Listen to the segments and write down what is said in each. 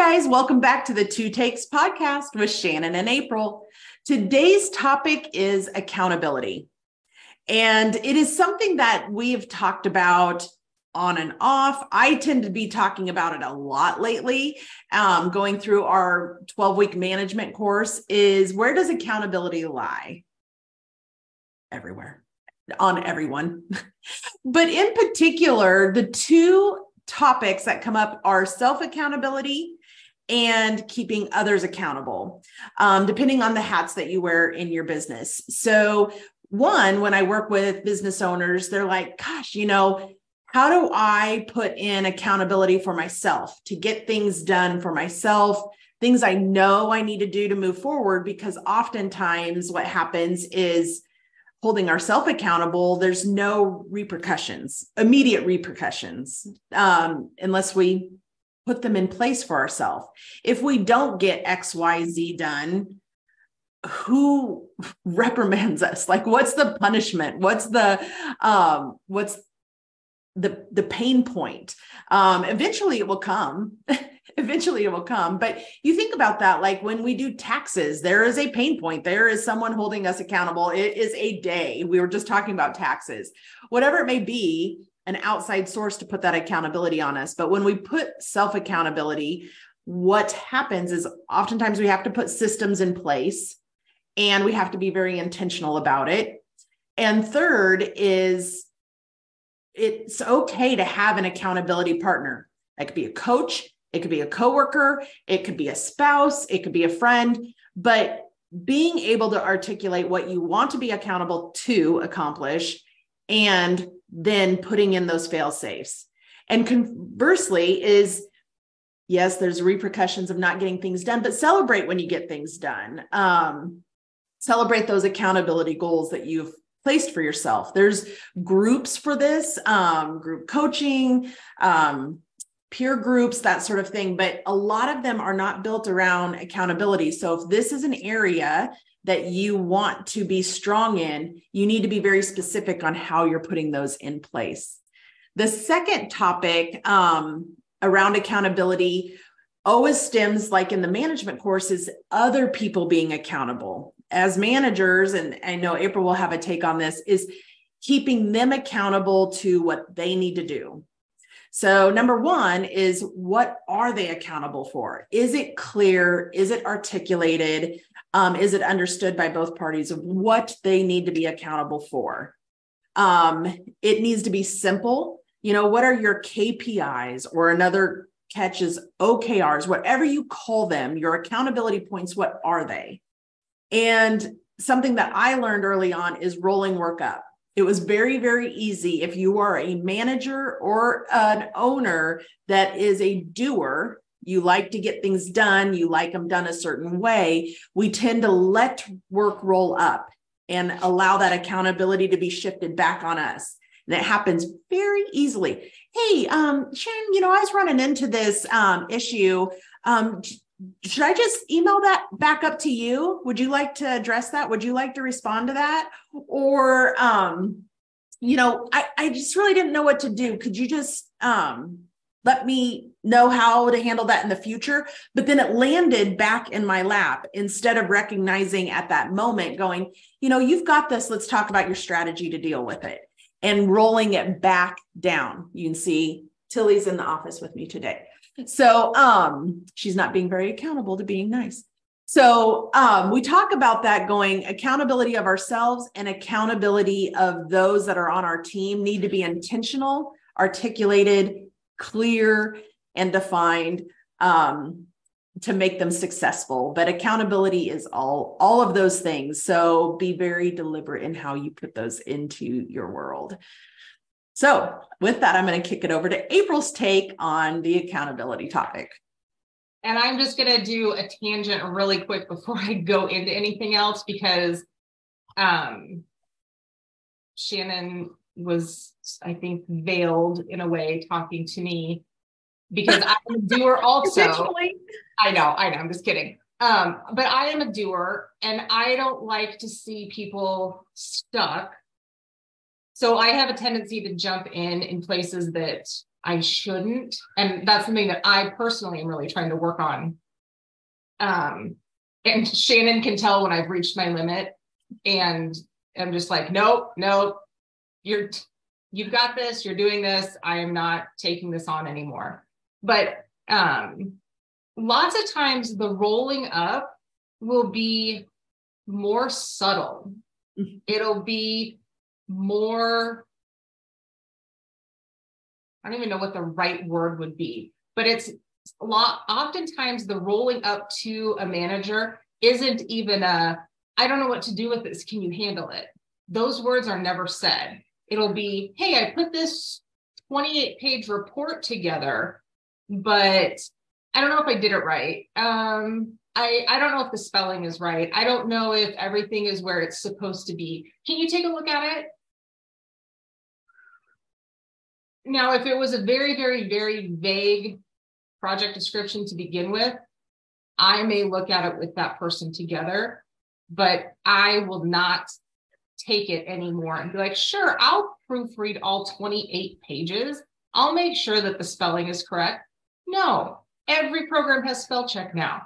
guys. Welcome back to the Two Takes podcast with Shannon and April. Today's topic is accountability. And it is something that we've talked about on and off. I tend to be talking about it a lot lately. Um, going through our 12 week management course is where does accountability lie? Everywhere, on everyone. but in particular, the two topics that come up are self accountability and keeping others accountable, um, depending on the hats that you wear in your business. So, one, when I work with business owners, they're like, gosh, you know, how do I put in accountability for myself to get things done for myself? Things I know I need to do to move forward because oftentimes what happens is holding ourselves accountable, there's no repercussions, immediate repercussions, um, unless we put them in place for ourselves. If we don't get X, Y, Z done, who reprimands us? Like, what's the punishment? What's the um, what's the the pain point? Um, eventually, it will come. eventually it will come. But you think about that, like when we do taxes, there is a pain point. There is someone holding us accountable. It is a day. We were just talking about taxes, whatever it may be, an outside source to put that accountability on us. But when we put self accountability, what happens is oftentimes we have to put systems in place and we have to be very intentional about it. And third is it's okay to have an accountability partner. That could be a coach, it could be a coworker, it could be a spouse, it could be a friend, but being able to articulate what you want to be accountable to accomplish and then putting in those fail safes. And conversely is yes, there's repercussions of not getting things done, but celebrate when you get things done. Um, celebrate those accountability goals that you've placed for yourself. There's groups for this, um, group coaching, um, peer groups, that sort of thing. But a lot of them are not built around accountability. So if this is an area that you want to be strong in, you need to be very specific on how you're putting those in place. The second topic um, around accountability always stems, like in the management course, is other people being accountable. As managers, and I know April will have a take on this, is keeping them accountable to what they need to do. So, number one is what are they accountable for? Is it clear? Is it articulated? Um, is it understood by both parties of what they need to be accountable for? Um, it needs to be simple. You know, what are your KPIs or another catch is OKRs, whatever you call them, your accountability points, what are they? And something that I learned early on is rolling work up. It was very, very easy if you are a manager or an owner that is a doer, you like to get things done, you like them done a certain way. We tend to let work roll up and allow that accountability to be shifted back on us. And it happens very easily. Hey, um, Shannon, you know, I was running into this um, issue. Um, should I just email that back up to you? Would you like to address that? Would you like to respond to that? Or, um, you know, I, I just really didn't know what to do. Could you just um, let me know how to handle that in the future? But then it landed back in my lap instead of recognizing at that moment, going, you know, you've got this. Let's talk about your strategy to deal with it and rolling it back down. You can see Tilly's in the office with me today. So um, she's not being very accountable to being nice. So um, we talk about that going accountability of ourselves and accountability of those that are on our team need to be intentional, articulated, clear, and defined um, to make them successful. But accountability is all all of those things. So be very deliberate in how you put those into your world. So, with that, I'm going to kick it over to April's take on the accountability topic. And I'm just going to do a tangent really quick before I go into anything else because um, Shannon was, I think, veiled in a way talking to me because I'm a doer also. I know, I know, I'm just kidding. Um, but I am a doer and I don't like to see people stuck So I have a tendency to jump in in places that I shouldn't. And that's something that I personally am really trying to work on. Um, and Shannon can tell when I've reached my limit and I'm just like, nope, nope, you're, you've got this, you're doing this. I am not taking this on anymore. But um, lots of times the rolling up will be more subtle. Mm-hmm. It'll be more I don't even know what the right word would be, but it's a lot oftentimes the rolling up to a manager isn't even a I don't know what to do with this. Can you handle it? Those words are never said. It'll be, hey, I put this 28 page report together, but I don't know if I did it right. Um, I, I don't know if the spelling is right. I don't know if everything is where it's supposed to be. Can you take a look at it? Now, if it was a very, very, very vague project description to begin with, I may look at it with that person together, but I will not take it anymore and be like, sure, I'll proofread all 28 pages. I'll make sure that the spelling is correct. No, every program has spell check now.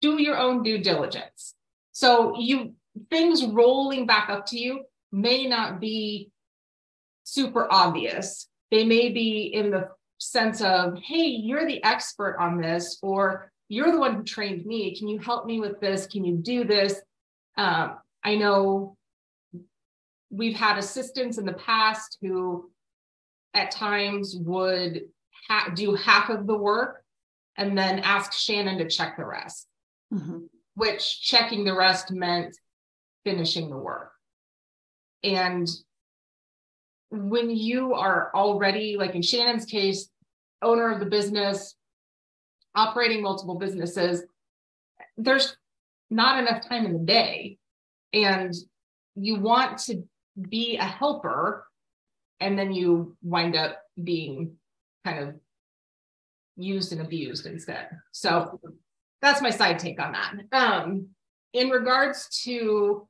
Do your own due diligence. So you things rolling back up to you may not be super obvious. They may be in the sense of, hey, you're the expert on this, or you're the one who trained me. Can you help me with this? Can you do this? Um, I know we've had assistants in the past who at times would ha- do half of the work and then ask Shannon to check the rest, mm-hmm. which checking the rest meant finishing the work. And when you are already, like in Shannon's case, owner of the business, operating multiple businesses, there's not enough time in the day. And you want to be a helper, and then you wind up being kind of used and abused instead. So that's my side take on that. Um, in regards to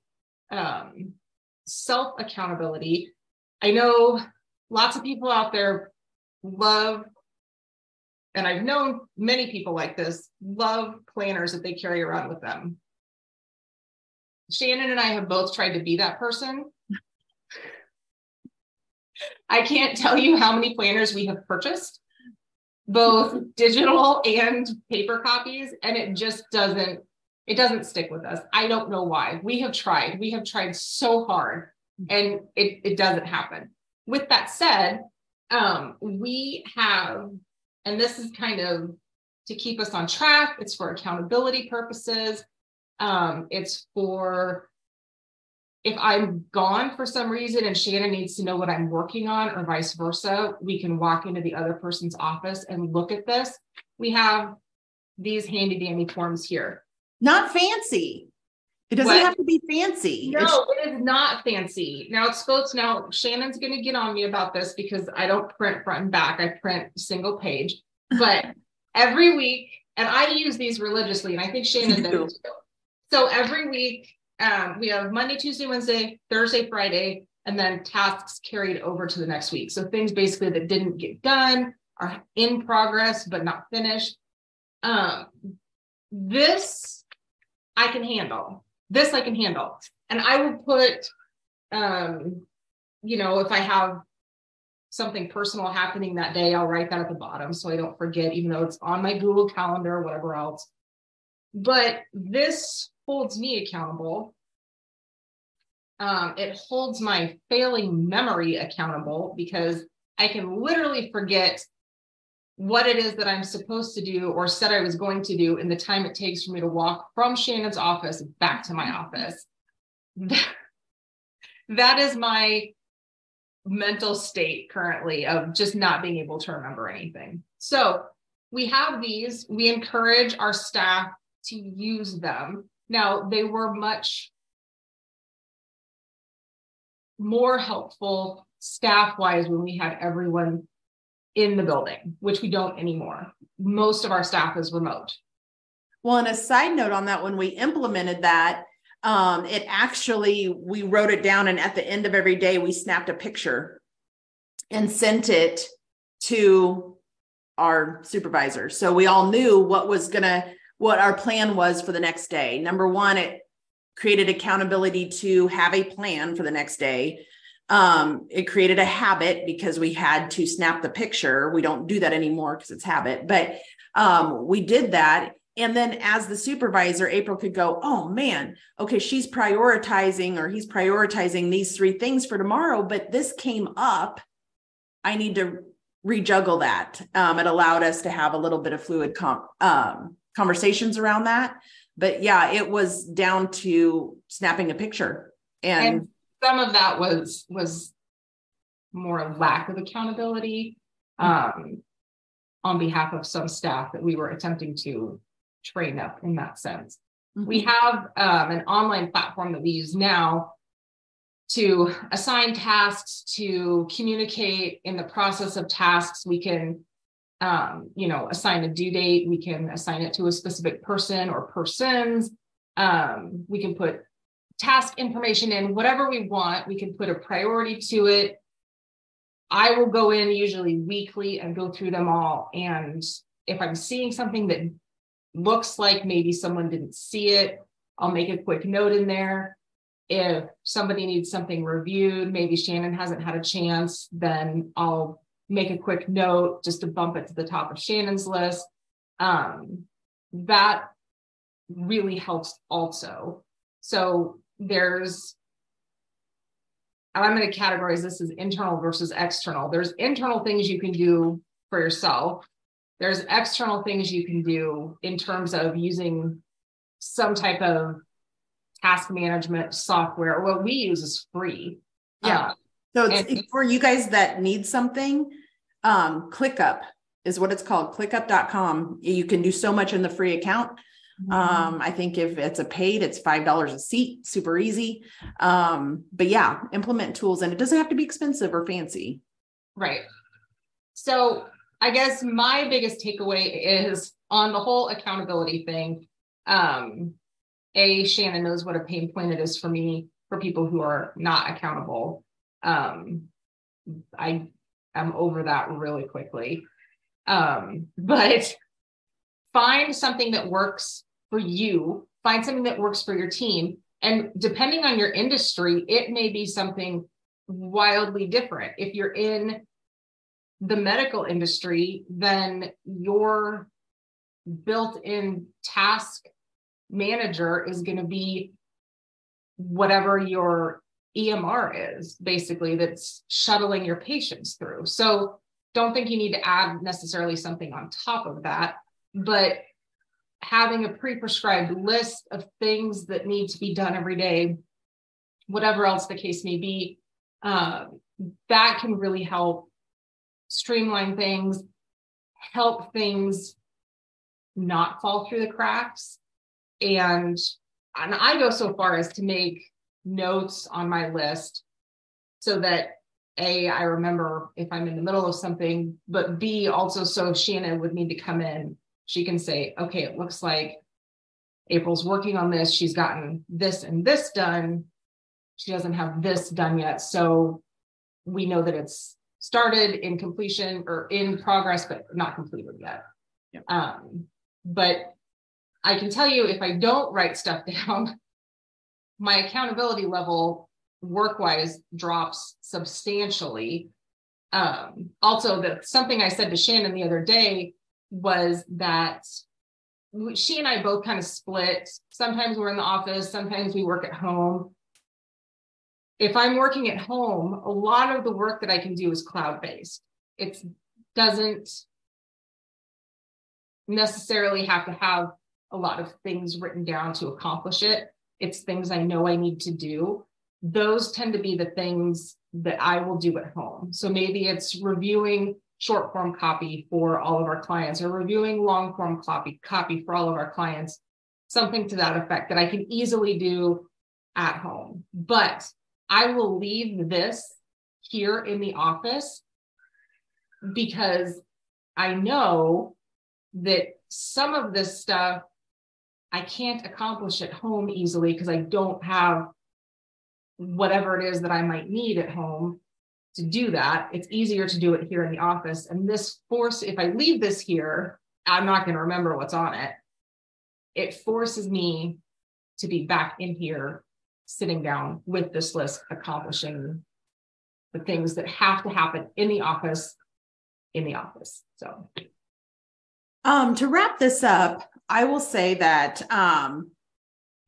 um, self accountability, I know lots of people out there love, and I've known many people like this, love planners that they carry around with them. Shannon and I have both tried to be that person. I can't tell you how many planners we have purchased, both digital and paper copies, and it just doesn't it doesn't stick with us. I don't know why. We have tried. We have tried so hard and it, it doesn't happen. With that said, um, we have, and this is kind of to keep us on track, it's for accountability purposes. Um, it's for if I'm gone for some reason and Shannon needs to know what I'm working on, or vice versa, we can walk into the other person's office and look at this. We have these handy dandy forms here. Not fancy. It doesn't what? have to be fancy. No, it's- it is not fancy. Now it's supposed now Shannon's gonna get on me about this because I don't print front and back. I print single page. But every week, and I use these religiously, and I think Shannon does too. So every week, um, we have Monday, Tuesday, Wednesday, Thursday, Friday, and then tasks carried over to the next week. So things basically that didn't get done are in progress but not finished. Um, this I can handle this I can handle. And I will put, um, you know, if I have something personal happening that day, I'll write that at the bottom so I don't forget, even though it's on my Google Calendar or whatever else. But this holds me accountable. Um, it holds my failing memory accountable because I can literally forget what it is that I'm supposed to do or said I was going to do in the time it takes for me to walk from Shannon's office back to my office. that is my mental state currently of just not being able to remember anything. So we have these, we encourage our staff to use them. Now, they were much more helpful staff wise when we had everyone in the building, which we don't anymore. Most of our staff is remote. Well, and a side note on that, when we implemented that, um, it actually we wrote it down and at the end of every day we snapped a picture and sent it to our supervisors. so we all knew what was gonna what our plan was for the next day number one it created accountability to have a plan for the next day um, it created a habit because we had to snap the picture we don't do that anymore because it's habit but um, we did that and then as the supervisor, April could go, oh man, okay, she's prioritizing or he's prioritizing these three things for tomorrow, but this came up. I need to rejuggle that. Um, it allowed us to have a little bit of fluid com- um, conversations around that. But yeah, it was down to snapping a picture. And, and some of that was was more lack of accountability um, on behalf of some staff that we were attempting to train up in that sense. Mm-hmm. We have um, an online platform that we use now to assign tasks, to communicate in the process of tasks. We can, um, you know, assign a due date. We can assign it to a specific person or persons. Um, we can put task information in, whatever we want. We can put a priority to it. I will go in usually weekly and go through them all. And if I'm seeing something that looks like maybe someone didn't see it, I'll make a quick note in there. If somebody needs something reviewed, maybe Shannon hasn't had a chance, then I'll make a quick note just to bump it to the top of Shannon's list. Um, that really helps also. So there's, I'm going to categorize this as internal versus external. There's internal things you can do for yourself there's external things you can do in terms of using some type of task management software. What we use is free. Yeah. Um, so it's, and, for you guys that need something, um, ClickUp is what it's called. ClickUp.com. You can do so much in the free account. Mm-hmm. Um, I think if it's a paid, it's five dollars a seat, super easy. Um, but yeah, implement tools, and it doesn't have to be expensive or fancy. Right. So I guess my biggest takeaway is on the whole accountability thing. Um, a Shannon knows what a pain point it is for me for people who are not accountable. Um, I am over that really quickly. Um, but find something that works for you, find something that works for your team. And depending on your industry, it may be something wildly different. If you're in the medical industry, then your built in task manager is going to be whatever your EMR is, basically, that's shuttling your patients through. So don't think you need to add necessarily something on top of that, but having a pre prescribed list of things that need to be done every day, whatever else the case may be, uh, that can really help streamline things, help things not fall through the cracks. And, and I go so far as to make notes on my list so that A, I remember if I'm in the middle of something, but B, also so if Shannon would need to come in, she can say, okay, it looks like April's working on this. She's gotten this and this done. She doesn't have this done yet. So we know that it's started in completion or in progress, but not completed yet. Yep. Um, but I can tell you if I don't write stuff down, my accountability level work wise drops substantially. Um, also, that something I said to Shannon the other day was that she and I both kind of split. Sometimes we're in the office, sometimes we work at home if I'm working at home, a lot of the work that I can do is cloud based. It doesn't necessarily have to have a lot of things written down to accomplish it. It's things I know I need to do. Those tend to be the things that I will do at home. So maybe it's reviewing short form copy for all of our clients or reviewing long form copy copy for all of our clients, something to that effect that I can easily do at home. But I will leave this here in the office because I know that some of this stuff I can't accomplish at home easily because I don't have whatever it is that I might need at home to do that. It's easier to do it here in the office. And this force, if I leave this here, I'm not going to remember what's on it. It forces me to be back in here, sitting down with this list, accomplishing the things that have to happen in the office, in the office. So, um, to wrap this up, I will say that um,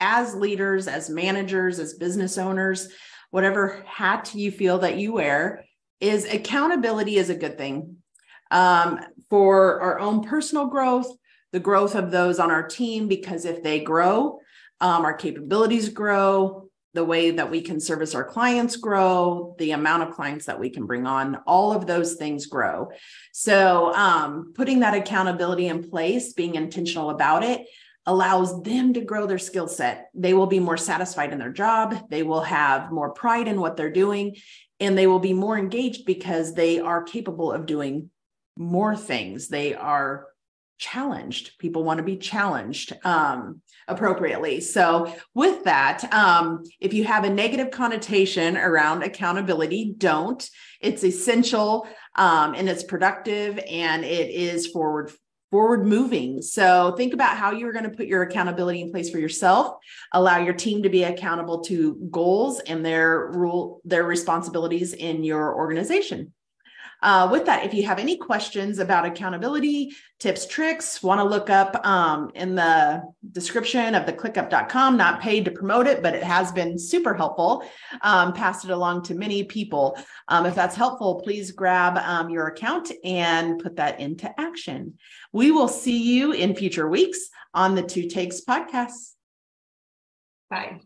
as leaders, as managers, as business owners, whatever hat you feel that you wear, is accountability is a good thing um, for our own personal growth, the growth of those on our team, because if they grow, um, our capabilities grow, the way that we can service our clients grow, the amount of clients that we can bring on, all of those things grow. So, um, putting that accountability in place, being intentional about it, allows them to grow their skill set. They will be more satisfied in their job, they will have more pride in what they're doing, and they will be more engaged because they are capable of doing more things. They are challenged. People want to be challenged um, appropriately. So, with that, um, if you have a negative connotation around accountability, don't. It's essential um, and it's productive and it is forward forward moving. So think about how you're going to put your accountability in place for yourself. Allow your team to be accountable to goals and their rule their responsibilities in your organization. Uh, with that, if you have any questions about accountability, tips, tricks, want to look up um, in the description of the clickup.com, not paid to promote it, but it has been super helpful. Um, passed it along to many people. Um, if that's helpful, please grab um, your account and put that into action. We will see you in future weeks on the Two Takes podcast. Bye.